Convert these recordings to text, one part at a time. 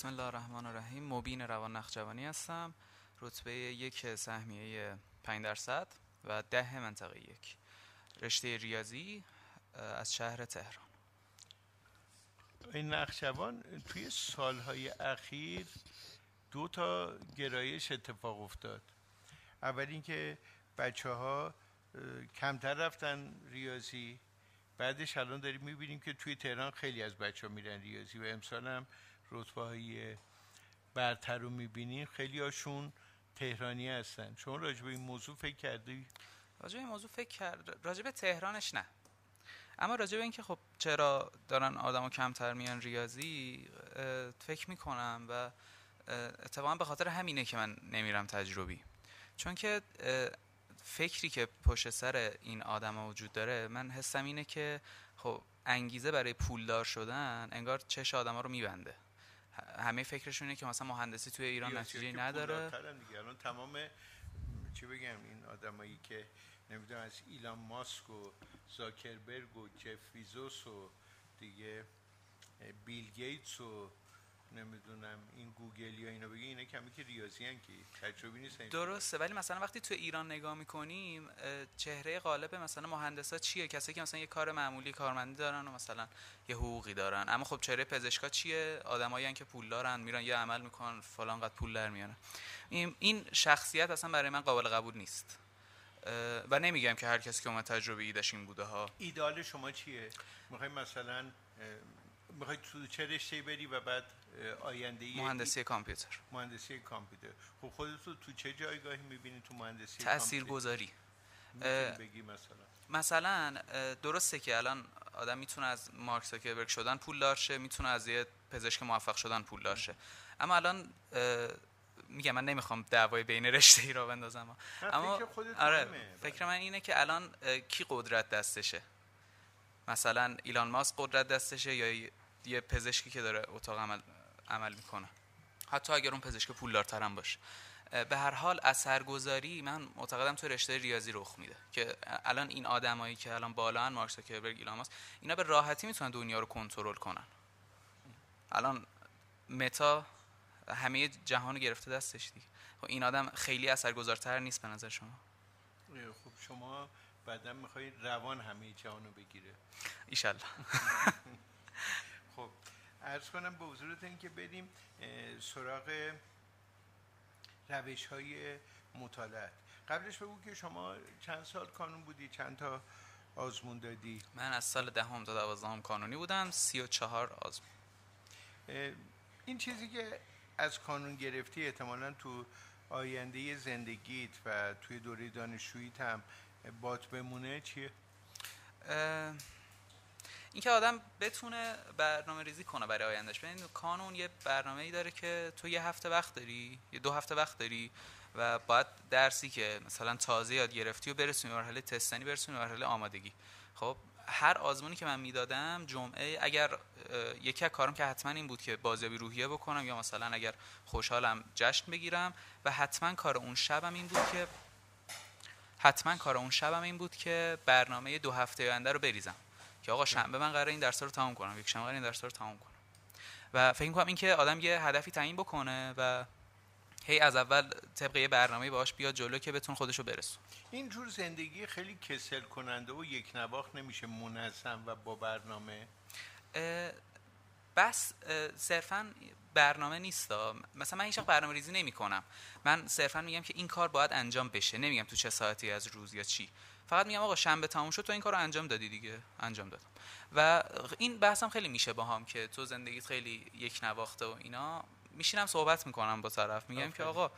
بسم الله الرحمن الرحیم. مبین روان نخجوانی هستم. رتبه یک سهمیه 5 درصد و ده منطقه یک. رشته ریاضی از شهر تهران. این نخجوان توی سالهای اخیر دو تا گرایش اتفاق افتاد. اول اینکه بچه ها کمتر رفتن ریاضی. بعدش الان داریم می‌بینیم که توی تهران خیلی از بچه ها میرن ریاضی و امسال هم رتبه های برتر رو می‌بینین. خیلی هاشون تهرانی هستن. شما راجع به این موضوع فکر کردی؟ راجع به این موضوع فکر کرد راجع به تهرانش نه. اما راجع به اینکه خب چرا دارن آدمو کمتر میان ریاضی فکر می‌کنم و اتفاقا به خاطر همینه که من نمیرم تجربی. چون که فکری که پشت سر این آدم وجود داره من حسم اینه که خب انگیزه برای پولدار شدن انگار چش آدم ها رو میبنده. همه فکرشون اینه که مثلا مهندسی توی ایران نتیجه نداره. الان تمام چی بگم این آدمایی که نمی‌دونم از ایلان ماسک و زاکربرگ و جف ویزوس و دیگه بیل گیتس و نمی‌دونم این گوگل یا اینا بگی اینا کمی که ریاضی هن که تجربی نیست. درسته ولی مثلا وقتی تو ایران نگاه می‌کنیم چهره غالب مثلا مهندسا چیه؟ کسی که مثلا یه کار معمولی کارمندی دارن و مثلا یه حقوقی دارن. اما خب چهره پزشکا چیه؟ آدمایی که پول دارن میرن یه عمل می‌کنن فلان قد پول در میارن. این شخصیت اصلا برای من قابل قبول نیست. و نمیگم که هر کسی که اومد تجربه ایدش این بوده ها. ایدال شما چیه؟ می‌خوای مثلا می‌خوای تو چه رشته بری و بعد آینده مهندسی کامپیوتر. مهندسی کامپیوتر. خب خودت تو چه جایگاهی می‌بینی تو مهندسی تاثیرگذاری بگی مثلا. مثلا درسته که الان آدم می‌تونه از مارک زاکربرگ شدن پول دارشه می‌تونه از یه پزشک موفق شدن پول دارشه اما الان میگم من نمی‌خوام دعوای بین رشته ای را بندازم. اما فکر آره فکر من اینه که الان کی قدرت دستشه؟ مثلا ایلان ماسک قدرت دستشه یا یه پزشکی که داره اتاق عمل عمل می‌کنه. حتی اگر اون پزشک پولدارتر هم باشه. به هر حال اثرگذاری من معتقدم تو رشته ریاضی رخ میده. که الان این آدمایی که الان بالا مارک زاکربرگ ایلان ماسک اینا به راحتی می‌تونن دنیا رو کنترل کنن. الان متا همه جهان رو گرفته دستش دیگه. خب این آدم خیلی اثرگذارتر نیست به نظر شما؟ خب شما بعدا می‌خوای روان همه جهان رو بگیره. ایشالله. خب ارز کنم به حضورت که بریم سراغ روش های مطالعت قبلش بگو که شما چند سال کانون بودی؟ چند تا آزمون دادی؟ من از سال دهم تا دوازدهم کانونی بودم سی و چهار آزمون. این چیزی که از کانون گرفتی احتمالا تو آینده زندگیت و توی دوره دانشجوییت هم بات بمونه چیه؟ اینکه آدم بتونه برنامه ریزی کنه برای آیندهش ببین کانون یه برنامه ای داره که تو یه هفته وقت داری یه دو هفته وقت داری و باید درسی که مثلا تازه یاد گرفتی و برسونی مرحله تستنی برسونی مرحله آمادگی. خب هر آزمونی که من می‌دادم جمعه اگر یکی از کارم که حتما این بود که بازیابی روحیه بکنم یا مثلا اگر خوشحالم جشن بگیرم و حتما کار اون شبم این بود که حتما کار اون شبم این بود که برنامه دو هفته آینده رو بریزم. که آقا شنبه من قرار این درس رو تمام کنم یک شنبه این درس رو تمام کنم. و فکر کنم اینکه آدم یه هدفی تعیین بکنه و هی از اول طبق یه برنامه باش بیاد جلو که بتون خودشو برسون اینجور زندگی خیلی کسل کننده و یک نواخت نمیشه منظم و با برنامه. بس صرفا برنامه نیست مثلا من هیچ برنامه ریزی نمی کنم. من صرفا میگم که این کار باید انجام بشه. نمیگم تو چه ساعتی از روز یا چی. فقط میگم آقا شنبه تموم شد تو این کار رو انجام دادی دیگه. انجام دادم. و این بحثم خیلی میشه با هم که تو زندگیت خیلی یک نواخته و اینا. میشینم صحبت می‌کنم با طرف. میگم که آقا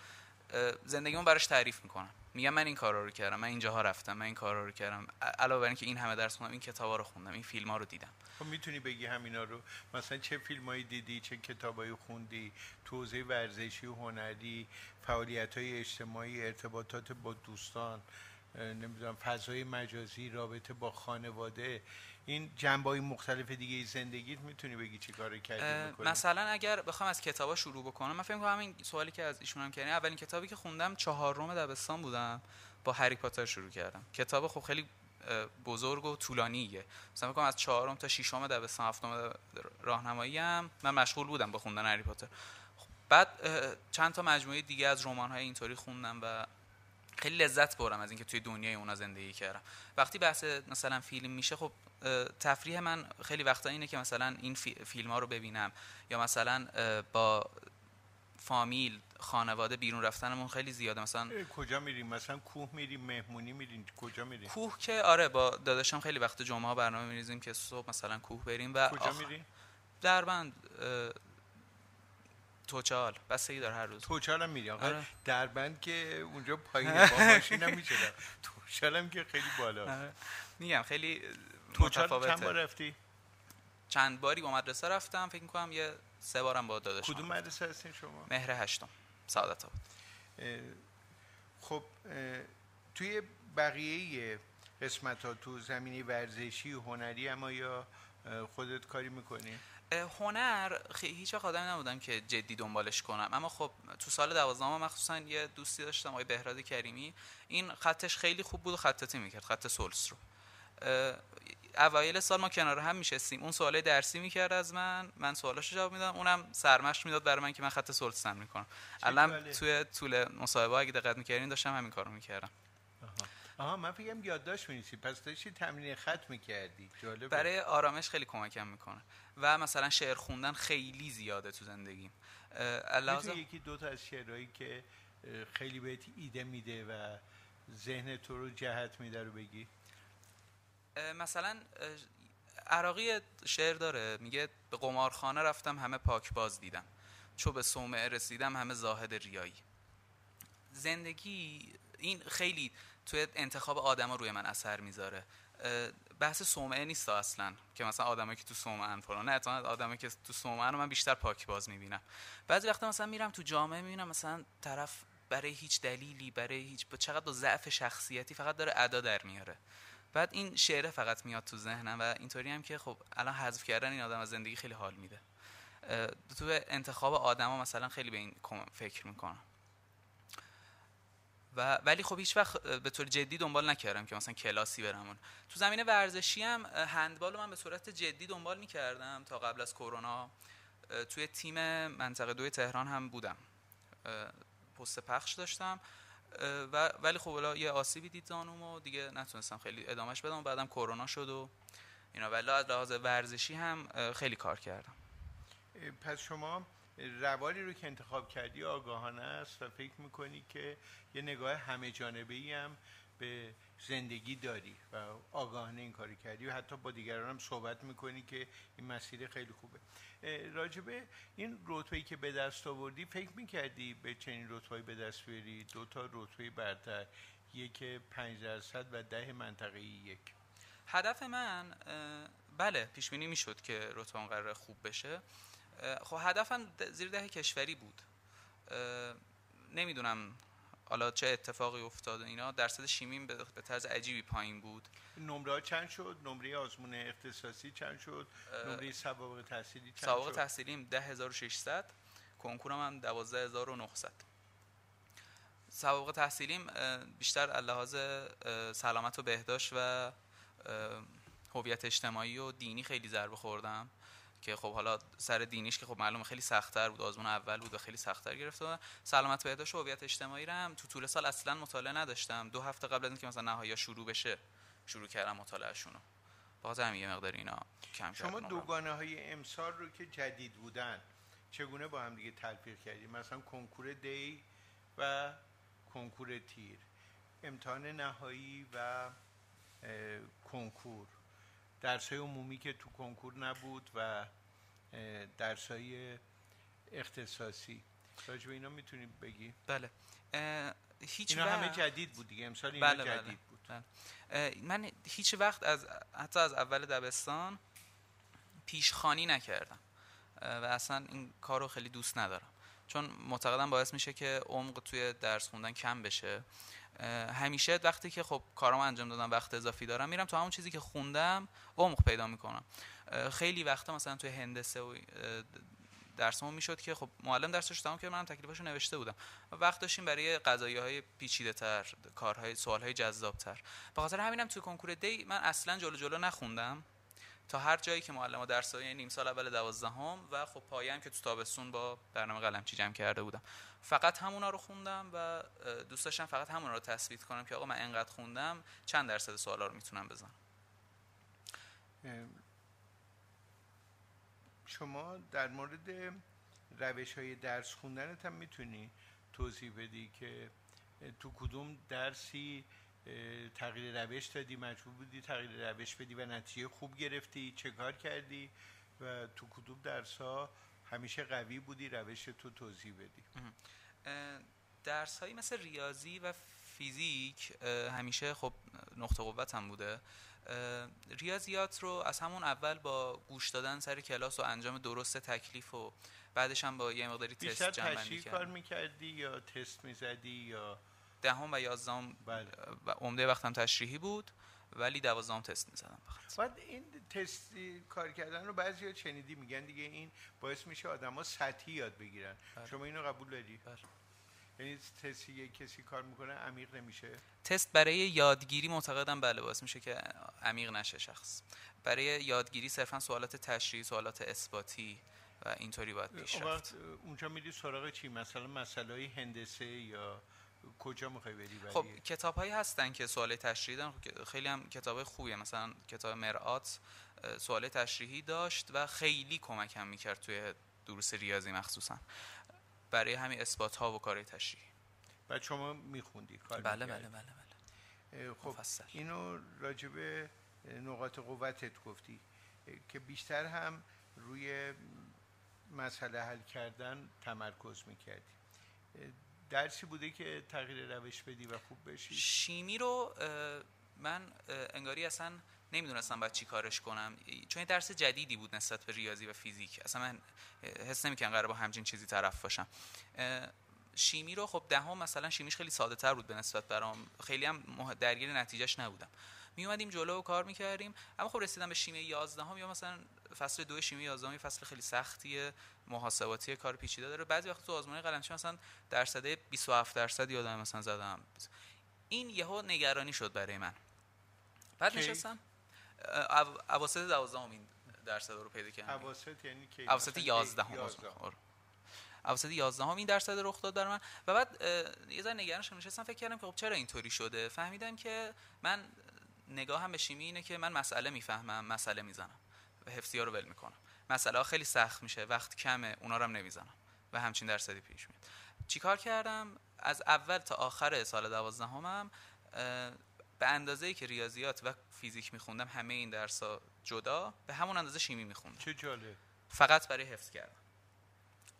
زندگیمو براش تعریف می‌کنم. میگم من این کارا رو کردم من اینجاها رفتم من این کارا رو کردم. علاوه بر اینکه این همه درس خوندم این کتابا رو خوندم این فیلم ها رو دیدم. خب می‌تونی بگی همینا رو؟ مثلا چه فیلمایی دیدی چه کتابایی خوندی؟ توزیع ورزشی و هنری فعالیت های اجتماعی ارتباطات با دوستان نمی‌دونم فضای مجازی رابطه با خانواده این جنبه مختلف دیگه زندگیت می‌تونی بگی چی کار کردی مثلا اگر بخوام از کتابا شروع بکنم من فکر کنم این سوالی که از ایشون هم کردین اولین کتابی که خوندم چهارم دبستان بودم با هری پاتر شروع کردم. کتاب خب خیلی بزرگ و طولانیه. مثلا فکر از چهارم تا ششم دبستان هفتم راهنمایی هم من مشغول بودم با خوندن هری پاتر. خب، بعد چند تا مجموعه دیگه از رمان های اینطوری خوندم و خیلی لذت برم از اینکه توی دنیای اونا زندگی کردم. وقتی بحث مثلا فیلم میشه خب تفریح من خیلی وقتا اینه که مثلا این فیلم ها رو ببینم. یا مثلا با فامیل خانواده بیرون رفتنمون خیلی زیاده. مثلا کجا میریم؟ مثلا کوه میریم مهمونی میریم کجا میریم؟ کوه که آره با داداشم خیلی وقت جمعه برنامه میریزیم که صبح مثلا کوه بریم و کجا میریم؟ دربند توچال. بستگی داره هر روز. توچال هم میری. آقا آره. دربند که اونجا پایین با ماشین هم میشه توچال هم که خیلی بالا آره. میگم خیلی توچال چند بار رفتی؟ چند باری با مدرسه رفتم فکر می‌کنم یه سه بارم با داداشم. کدوم مدرسه هستین شما؟ مهر هشتم. سعادت آباد. خب توی بقیه قسمت ها تو زمینی ورزشی و هنری اما یا خودت کاری می‌کنی؟ هنر هیچ وقت آدمی نبودم که جدی دنبالش کنم. اما خب تو سال دوازدهم مخصوصا یه دوستی داشتم آقای بهراد کریمی. این خطش خیلی خوب بود و خطاتی می‌کرد خط سولس رو. اوایل سال ما کنار هم میشستیم. اون سواله درسی می‌کرد از من من سوالاشو جواب می‌دادم اونم سرمشق می‌داد برای من که من خط سولس تمرین کنم الان توی طول مصاحبه اگه دقت می‌کردین داشتم همین کارو می‌کردم. آها. من فکرم یادداشت می‌نویسی. پس داشتی تمرین خط می‌کردی؟ جالبه برای آرامش خیلی کمکم می‌کنه. و مثلا شعر خوندن خیلی زیاده تو زندگیم. علاوه یکی دو تا از شعرهایی که خیلی بهت ایده میده و ذهن تو رو جهت میده رو بگی؟ مثلا عراقی شعر داره. میگه به قمارخانه رفتم همه پاک باز دیدم. چو به صومعه رسیدم همه زاهد ریایی. زندگی این خیلی توی انتخاب آدما روی من اثر می‌ذاره. بحث صومعه نیست اصلا که مثلا آدمایی که تو صومعه فلان نه آدمایی که تو صومعه من بیشتر پاک باز می‌بینم. بعضی وقتا مثلا میرم تو جامعه می‌بینم مثلا طرف برای هیچ دلیلی برای هیچ چقدر با ضعف شخصیتی فقط داره ادا در میاره. بعد این شعره فقط میاد تو ذهنم و اینطوری هم که خب الان حذف کردن این آدم از زندگی خیلی حال میده. تو انتخاب آدما مثلا خیلی به این فکر می‌کنم. و ولی خب هیچ وقت به طور جدی دنبال نکردم که مثلا کلاسی برم. تو زمینه ورزشی هم هندبال من به صورت جدی دنبال می‌کردم تا قبل از کرونا. توی تیم منطقه دوی تهران هم بودم. پست پخش داشتم. و ولی خب یه آسیبی دید زانوم و دیگه نتونستم خیلی ادامهش بدم و بعدم کرونا شد و اینا. ولی از لحاظ ورزشی هم خیلی کار کردم. پس شما روالی رو که انتخاب کردی آگاهانه است و فکر می‌کنی که یه نگاه همه جانبه ای هم به زندگی داری و آگاهانه این کاری کردی و حتی با دیگران هم صحبت می‌کنی که این مسیر خیلی خوبه. راجبه این رتبه‌ای که به دست آوردی فکر می‌کردی به چنین رتبه‌ای به دست بیاری؟ دو تا رتبه برتر یک پنج درصد و ده منطقه یک. هدف من بله پیش بینی می‌شد که رتبه قرار خوب بشه. خب هدفم زیر ده کشوری بود. نمی‌دونم حالا چه اتفاقی افتاد اینا. درصد شیمی به طرز عجیبی پایین بود. نمره چند شد؟ نمره آزمون اختصاصی چند شد؟ نمره سوابق تحصیلی چند سوابق شد؟ تحصیلیم 10600 کنکورم هم 12900 سوابق تحصیلیم بیشتر لحاظ سلامت و بهداشت و هویت اجتماعی و دینی خیلی ضربه خوردم. که خب حالا سر دینیش که خب معلومه خیلی سختتر بود آزمون اول بود و خیلی سختتر گرفته سلامت بهداشت و هویت اجتماعی رو هم تو طول سال اصلا مطالعه نداشتم. دو هفته قبل از اینکه مثلا نهایی شروع بشه شروع کردم مطالعهشون رو باز هم یه مقدار اینا کم شما دوگانه های امسال رو که جدید بودن چگونه با هم دیگه تلفیق کردیم مثلا کنکور دی و کنکور تیر. امتحان نهایی و کنکور. درس های عمومی که تو کنکور نبود و درس های اختصاصی. راجب اینا می‌تونیم بگی؟ بله. هیچ اینا همه جدید بود دیگه. امسال اینا بله جدید بله. بود. بله. من هیچ وقت از حتی از اول دبستان پیشخانی نکردم. و اصلا این کار رو خیلی دوست ندارم. چون معتقدم باعث میشه که عمق توی درس خوندن کم بشه. همیشه وقتی که خب کارم انجام دادم وقت اضافی دارم میرم تو همون چیزی که خوندم عمق پیدا می‌کنم. خیلی وقتا مثلا توی هندسه و درسمون می‌شد که خب معلم درسش تمام کرد منم تکلیفاشو نوشته بودم. وقت داشتیم برای قضایی های پیچیده تر کارهای سوال های جذاب تر به خاطر همینم توی کنکور دی من اصلا جلو جلو نخوندم. تا هر جایی که معلم درس های نیم سال اول دوازدهم و خب پایم که تو تابستون با برنامه قلمچی جمع کرده بودم. فقط همونا رو خوندم و دوست داشتم فقط همونا رو تثبیت کنم که آقا من انقدر خوندم چند درصد سوالا رو می‌تونم بزنم؟ شما در مورد روش های درس خوندنت هم می‌تونی توضیح بدی که تو کدوم درسی تغییر روش دادی مجبور بودی تغییر روش بدی و نتیجه خوب گرفتی. چه کار کردی؟ و تو کدوم درس ها همیشه قوی بودی روش تو توضیح بدی؟ درس هایی مثل ریاضی و فیزیک همیشه خب نقطه قوت هم بوده. ریاضیات رو از همون اول با گوش دادن سر کلاس و انجام درست تکلیف و بعدش هم با یه مقداری تست جمع بیشتر کار می‌کردی یا تست می‌زدی یا دهم و یازدهم بله. عمده وقتم تشریحی بود ولی دوازدهم تست می‌زدم بعد این تست کار کردن رو بعضی چنیدی میگن دیگه این باعث میشه آدما سطحی یاد بگیرن. بله. شما اینو قبول داری؟ بله. یعنی تستی کسی کار می‌کنه عمیق نمیشه؟ تست برای یادگیری معتقدم بله باعث میشه که عمیق نشه شخص. برای یادگیری صرفا سوالات تشریحی سوالات اثباتی و اینطوری باید پیش رفت اونجا میری سراغ چی؟ مثلا مسئله هندسه یا کجا می‌خوای بری خب کتاب هایی هستن که سوال تشریحی دارن. خیلی هم کتاب خوبیه. مثلا کتاب مرآت سوال تشریحی داشت و خیلی کمکم می‌کرد توی دروس ریاضی مخصوصا. برای همین اثبات ها و کار تشریحی. و شما میخوندی کار بله بله بله بله. خب مفصل. اینو راجب نقاط قوتت گفتی که بیشتر هم روی مسئله حل کردن تمرکز می‌کردی. درسی بوده که تغییر روش بدی و خوب بشی؟ شیمی رو من انگاری اصلا نمی‌دونستم باید چی کارش کنم. چون درس جدیدی بود نسبت به ریاضی و فیزیک. اصلا من حس نمی‌کنم قرار با همچین چیزی طرف باشم. شیمی رو خب دهم مثلا شیمیش خیلی ساده تر بود به نسبت برام. خیلی هم درگیر نتیجهش نبودم. می اومدیم جلو و کار می‌کردیم. اما خب رسیدم به شیمی 11 هم یا مثلا فصل دو شیمی 11 فصل خیلی سختیه محاسباتی کار پیچیده داره. بعضی وقت تو آزمون قلمچی مثلا درصد 27 درصد یادم مثلا زدم. این یهو نگرانی شد برای من. بعد نشستم. اواسط 12 این درصد رو پیدا کردم. اواسط یعنی کی؟ اواسط 11 هم اواسط 11 هم این درصد رخ داد برای من. و بعد یه ذره نگران شدم. نشستم فکر کردم که خب چرا اینطوری شده؟ فهمیدم که من نگاهم به شیمی اینه که من مسئله می‌فهمم مسئله می‌زنم و حفظی ها رو ول می‌کنم. مسئله ها خیلی سخت میشه وقت کمه اونا رو هم نمی‌زنم و همچین درصدی پیش میاد. چیکار کردم؟ از اول تا آخر سال دوازدهمم به اندازه که ریاضیات و فیزیک میخوندم همه این درس ها جدا به همون اندازه شیمی میخوندم. چه جالب. فقط برای حفظ کردم.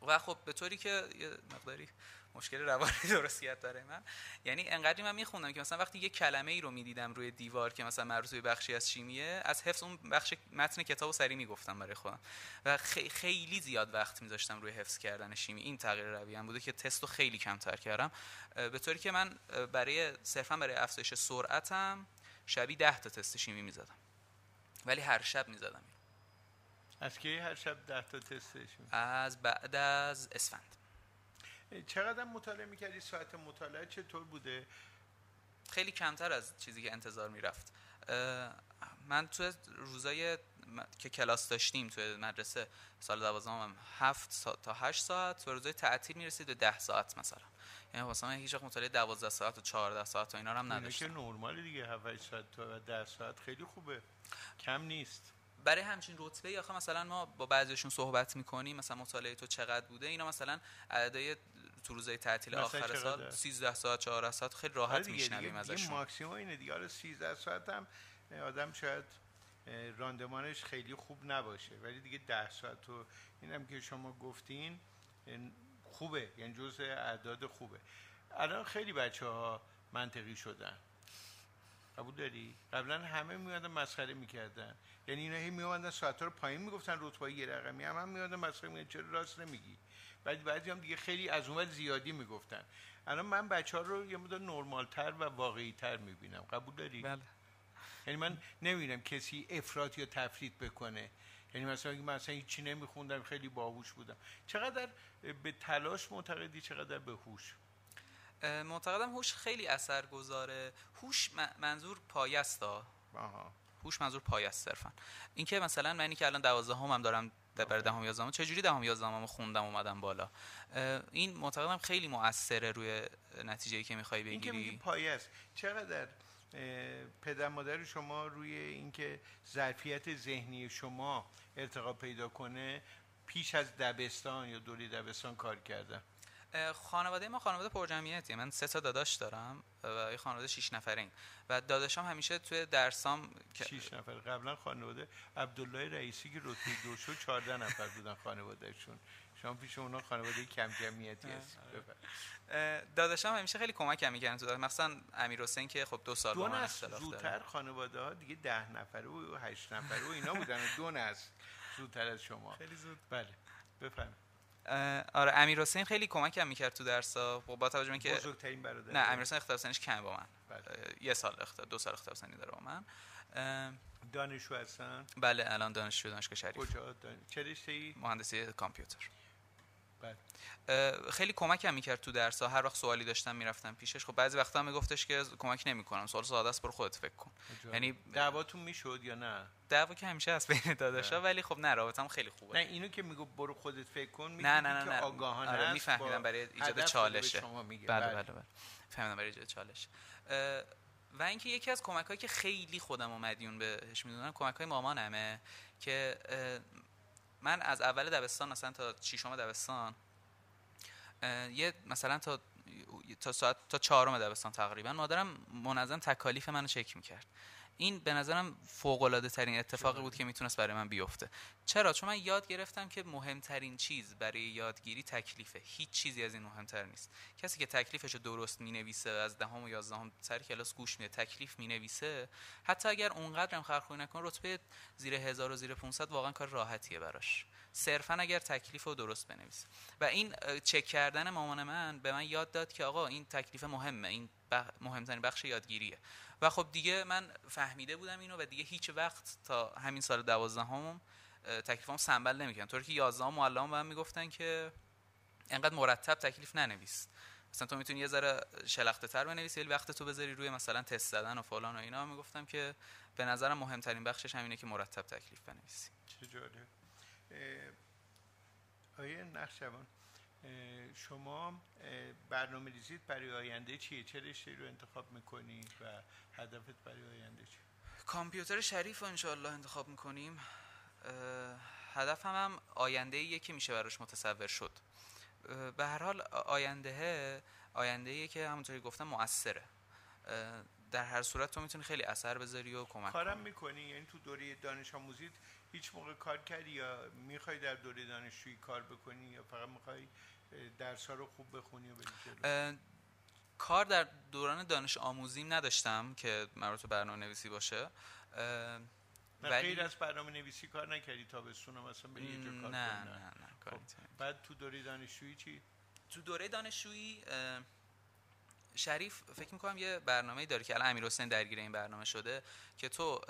و خب به طوری که یه مقداری مشکل روانی درستیت داره من. یعنی انقدری من میخوندم که مثلا وقتی یه کلمه ای رو می‌دیدم روی دیوار که مثلا مربوط به بخشی از شیمیه از حفظ اون بخش متن کتاب و سری می‌گفتم برای خودم. و خیلی زیاد وقت میذاشتم روی حفظ کردن شیمی این تغییر رویه بوده که تست رو خیلی کمتر کردم. به طوری که من برای صرفا برای افزایش سرعتم شبی ده تا تست شیمی می‌زدم. ولی هر شب می‌زدم. از کی هر شب ده تا تست شیمی از بعد از اسفند. چقدر مطالعه می‌کردی؟ ساعت مطالعه چطور بوده؟ خیلی کمتر از چیزی که انتظار می‌رفت. من تو روزای که کلاس داشتیم تو مدرسه سال دوازدهم هم هفت تا هشت ساعت و روزای تعطیل می‌رسید به ده ساعت مثلا. یعنی واسه من هیچ وقت مطالعه 12 ساعت و 14 ساعت و اینا رو هم نداشتم. که نرمال دیگه 7 ساعت تا 10 ساعت خیلی خوبه. کم نیست. برای همچین رتبه آخه مثلا ما با بعضیشون صحبت می‌کنیم مثلا مطالعه تو چقدر بوده اینا مثلا عددهای تو روزای تعطیل آخر سال 13 ساعت 14 ساعت خیلی راحت آره میشنویم ازشون. ماکسیمم اینه دیگه. حالا 13 ساعت هم آدم شاید راندمانش خیلی خوب نباشه. ولی دیگه 10 ساعت تو اینم که شما گفتین خوبه. یعنی جزء اعداد خوبه. الان خیلی بچه ها منطقی شدن. قبول داری؟ قبلا همه میادن مسخره می‌کردن. یعنی اینا هی میومدن ساعت رو پایین می‌گفتن رتبه یه رقمی هم هم میادن مسخره می‌کردن. چرا راست نمیگی؟ بعد بعضی هم دیگه خیلی از اون زیادی می‌گفتن. الان من بچه ها رو یه مدار نرمال تر و واقعی تر می‌بینم. قبول داری؟ بله. یعنی من نمی‌بینم کسی افراط یا تفرید بکنه. یعنی مثلا اگه من اصلا هیچی نمیخوندم خیلی باهوش بودم. چقدر به تلاش معتقدی چقدر به هوش؟ معتقدم هوش خیلی اثر گذاره هوش منظور پایستا هوش منظور پایست صرفا. اینکه مثلا من که الان 12 هم, هم دارم برای دهم یازدهم. چجوری دهم یازدهم خوندم اومدم بالا؟ این معتقدم خیلی مؤثره روی نتیجه که می‌خوای بگیری. این که میگی پایست چقدر پدر مادر شما روی اینکه ظرفیت ذهنی شما ارتقا پیدا کنه پیش از دبستان یا دوری دبستان کار کردن؟ خانواده ما خانواده پرجمعیتیه. من سه تا داداش دارم و یه خانواده شش نفرین. و داداشام همیشه توی درسام شش نفر. قبلا خانواده عبدالله رئیسی که رتبه دو شد 14 نفر بودن خانوادهشون. شما پیش اونا خانواده کم جمعیتی هست. داداشام همیشه خیلی کمکم می‌کردن تو مثلا امیر حسین که خب دو سال دو نسل زودتر خانواده ها دیگه ده نفره و هشت نفره و اینا بودن دو نسل زودتر از شما. خیلی زود. بله. بفرمایید. آره امیر حسین خیلی کمکم می‌کرد تو درسا با توجه به اینکه بزرگترین برادر. نه امیر حسین اختلاف سنیش کم با من. بله. یه سال اختلاف دو سال اختلاف سنی داره با من. دانشجو هستن؟ بله الان دانشجو دانشگاه شریف. کجا؟ چه رشته‌ای مهندسی کامپیوتر. بله خیلی کمکم می‌کرد تو درس ها هر وقت سوالی داشتم می‌رفتم پیشش. خب بعضی وقتا میگفتش که کمک نمی‌کنم. سوال ساده است برو خودت فکر کن. یعنی دعواتون می‌شد یا نه؟ دعوا که همیشه هست بین داداشا ولی خب نه رابطم خیلی خوبه. نه اینو که میگو برو خودت فکر کن نه نه نه, که آگاهانه آره میفهمیدم برای ایجاد چالشه. بله بله. بله, بله. فهمیدم برای ایجاد چالش و اینکه یکی از کمک هایی که خیلی خودم و مدیون بهش می‌دونم کمک های مامانمه که من از اول دبستان مثلا تا ششم دبستان یه مثلا تا تا ساعت تا چهارم دبستان تقریبا مادرم منظم تکالیف منو چک می‌کرد. این به نظرم فوق العاده ترین اتفاقی بود که می‌تونست برای من بیفته. چرا؟ چون من یاد گرفتم که مهمترین چیز برای یادگیری تکلیفه. هیچ چیزی از این مهمتر نیست. کسی که تکلیفش رو درست می‌نویسه از دهم و یازدهم سر کلاس گوش میده تکلیف می‌نویسه حتی اگر اونقدر هم خرخوی نکنه رتبه زیر هزار و زیر 500 واقعا کار راحتیه براش. صرفا اگر تکلیف رو درست بنویسه. و این چک کردن مامان من به من یاد داد که آقا این تکلیف مهمه. این مهمترین بخش یادگیریه. و خب دیگه من فهمیده بودم اینو و دیگه هیچ وقت تا همین سال دوازدهم تکلیفام سنبل نمی‌کنم طوری که یازدهم معلم بهم می‌گفتن که انقدر مرتب تکلیف ننویس. مثلا تو می‌تونی یه ذره شلخته تر بنویسی ولی وقت تو بذاری روی مثلا تست زدن و فلان و اینا. می‌گفتم که به نظرم مهمترین بخشش همینه که مرتب تکلیف بنویسی. چه جالب. آیه نقشبان. شما برنامه ریزید برای آینده چیه؟ چه رشته رو انتخاب می‌کنی و هدفت برای آینده چیه؟ کامپیوتر شریف رو انشاءالله انتخاب می‌کنیم. هدفم هم آینده ایه که میشه براش متصور شد. به هر حال آینده آینده ایه که همونطوری گفتم مؤثره در هر صورت تو می‌تونی خیلی اثر بذاری و کمک کارم می‌کنی؟ یعنی تو دوره دانش آموزیت هیچ موقع کار کردی یا می‌خوای در دوره دانشجویی کار بکنی یا فقط می‌خوای درس ها رو خوب بخونی و بری کار در دوران دانش آموزیم نداشتم که مربوط برنامه نویسی باشه. ولی غیر از برنامه نویسی کار نکردی تابستون مثلا به یه جا کار نه نه نه, نه. خب. بعد تو دوره دانشجویی چی؟ تو دوره دانشجویی شریف فکر می‌کنم یه برنامه داره که الان امیر حسین درگیر این برنامه شده که تو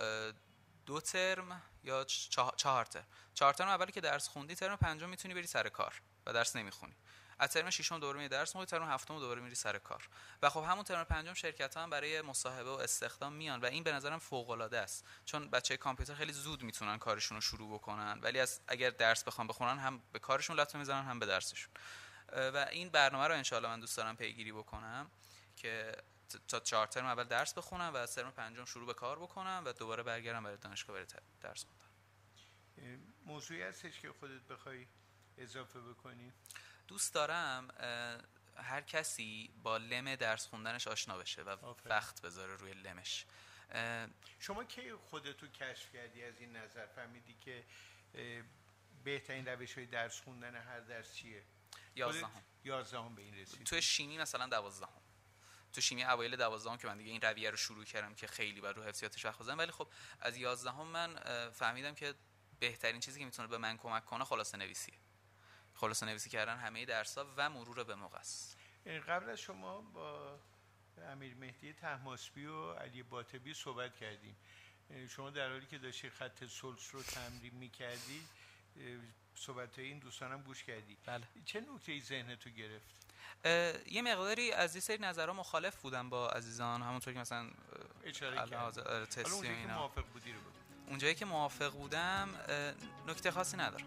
دو ترم یا چهار ترم. چهار ترم اولی که درس خوندی ترم پنجم می‌تونی بری سر کار. و درس نمی‌خونی. از ترم ششم دوباره می درس می‌خونی ترم هفتم دوباره میری سر کار. و خب همون ترم پنجم شرکت هم برای مصاحبه و استخدام میان و این به نظرم فوق العاده است. چون بچه کامپیوتر خیلی زود می‌تونن کارشون رو شروع بکنن ولی از اگر درس بخوام بخونن هم به کارشون لطمه می‌زنن هم به درسشون. و این برنامه رو انشالله من دوست دارم پیگیری بکنم که تا چهار ترم اول درس بخونم و از ترم پنجم شروع به کار بکنم و دوباره برگردم برای دانشگاه برای درس خوندن. موضوعی هستش که خودت بخوای اضافه بکنی؟ دوست دارم هر کسی با لم درس خوندنش آشنا بشه و وقت بذاره روی لمش. شما کی خودتو کشف کردی از این نظر؟ فهمیدی که بهترین روش های درس خوندن هر درس چیه؟ یازدهم. یازدهم به این رسید تو شیمی مثلا دوازدهم. تو شیمی اوایل دوازدهم که من دیگه این رویه رو شروع کردم که خیلی بر رو حفظیاتش وقت بزنم ولی خب از یازدهم من فهمیدم که بهترین چیزی که می‌تونه به من کمک کنه خلاصه نویسیه. خلاصه نویسی کردن همه درس و مرور به موقع است. قبل از شما با امیر مهدی تحماسبی و علی باطبی صحبت کردیم. شما در حالی که داشتی خط سلس رو تمرین می‌کردی صحبت این دوستانم گوش کردی. بله. چه نکته ای ذهن تو گرفت یه مقداری از این سری نظرها مخالف بودم با عزیزان همونطور که مثلا اشاره آره، که موافق بودی رو بود. اونجایی که موافق بودم نکته خاصی ندارم.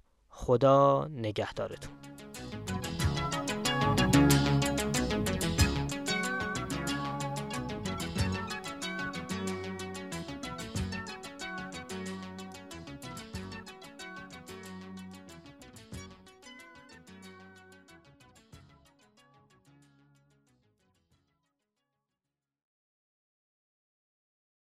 خدا نگهدارتون.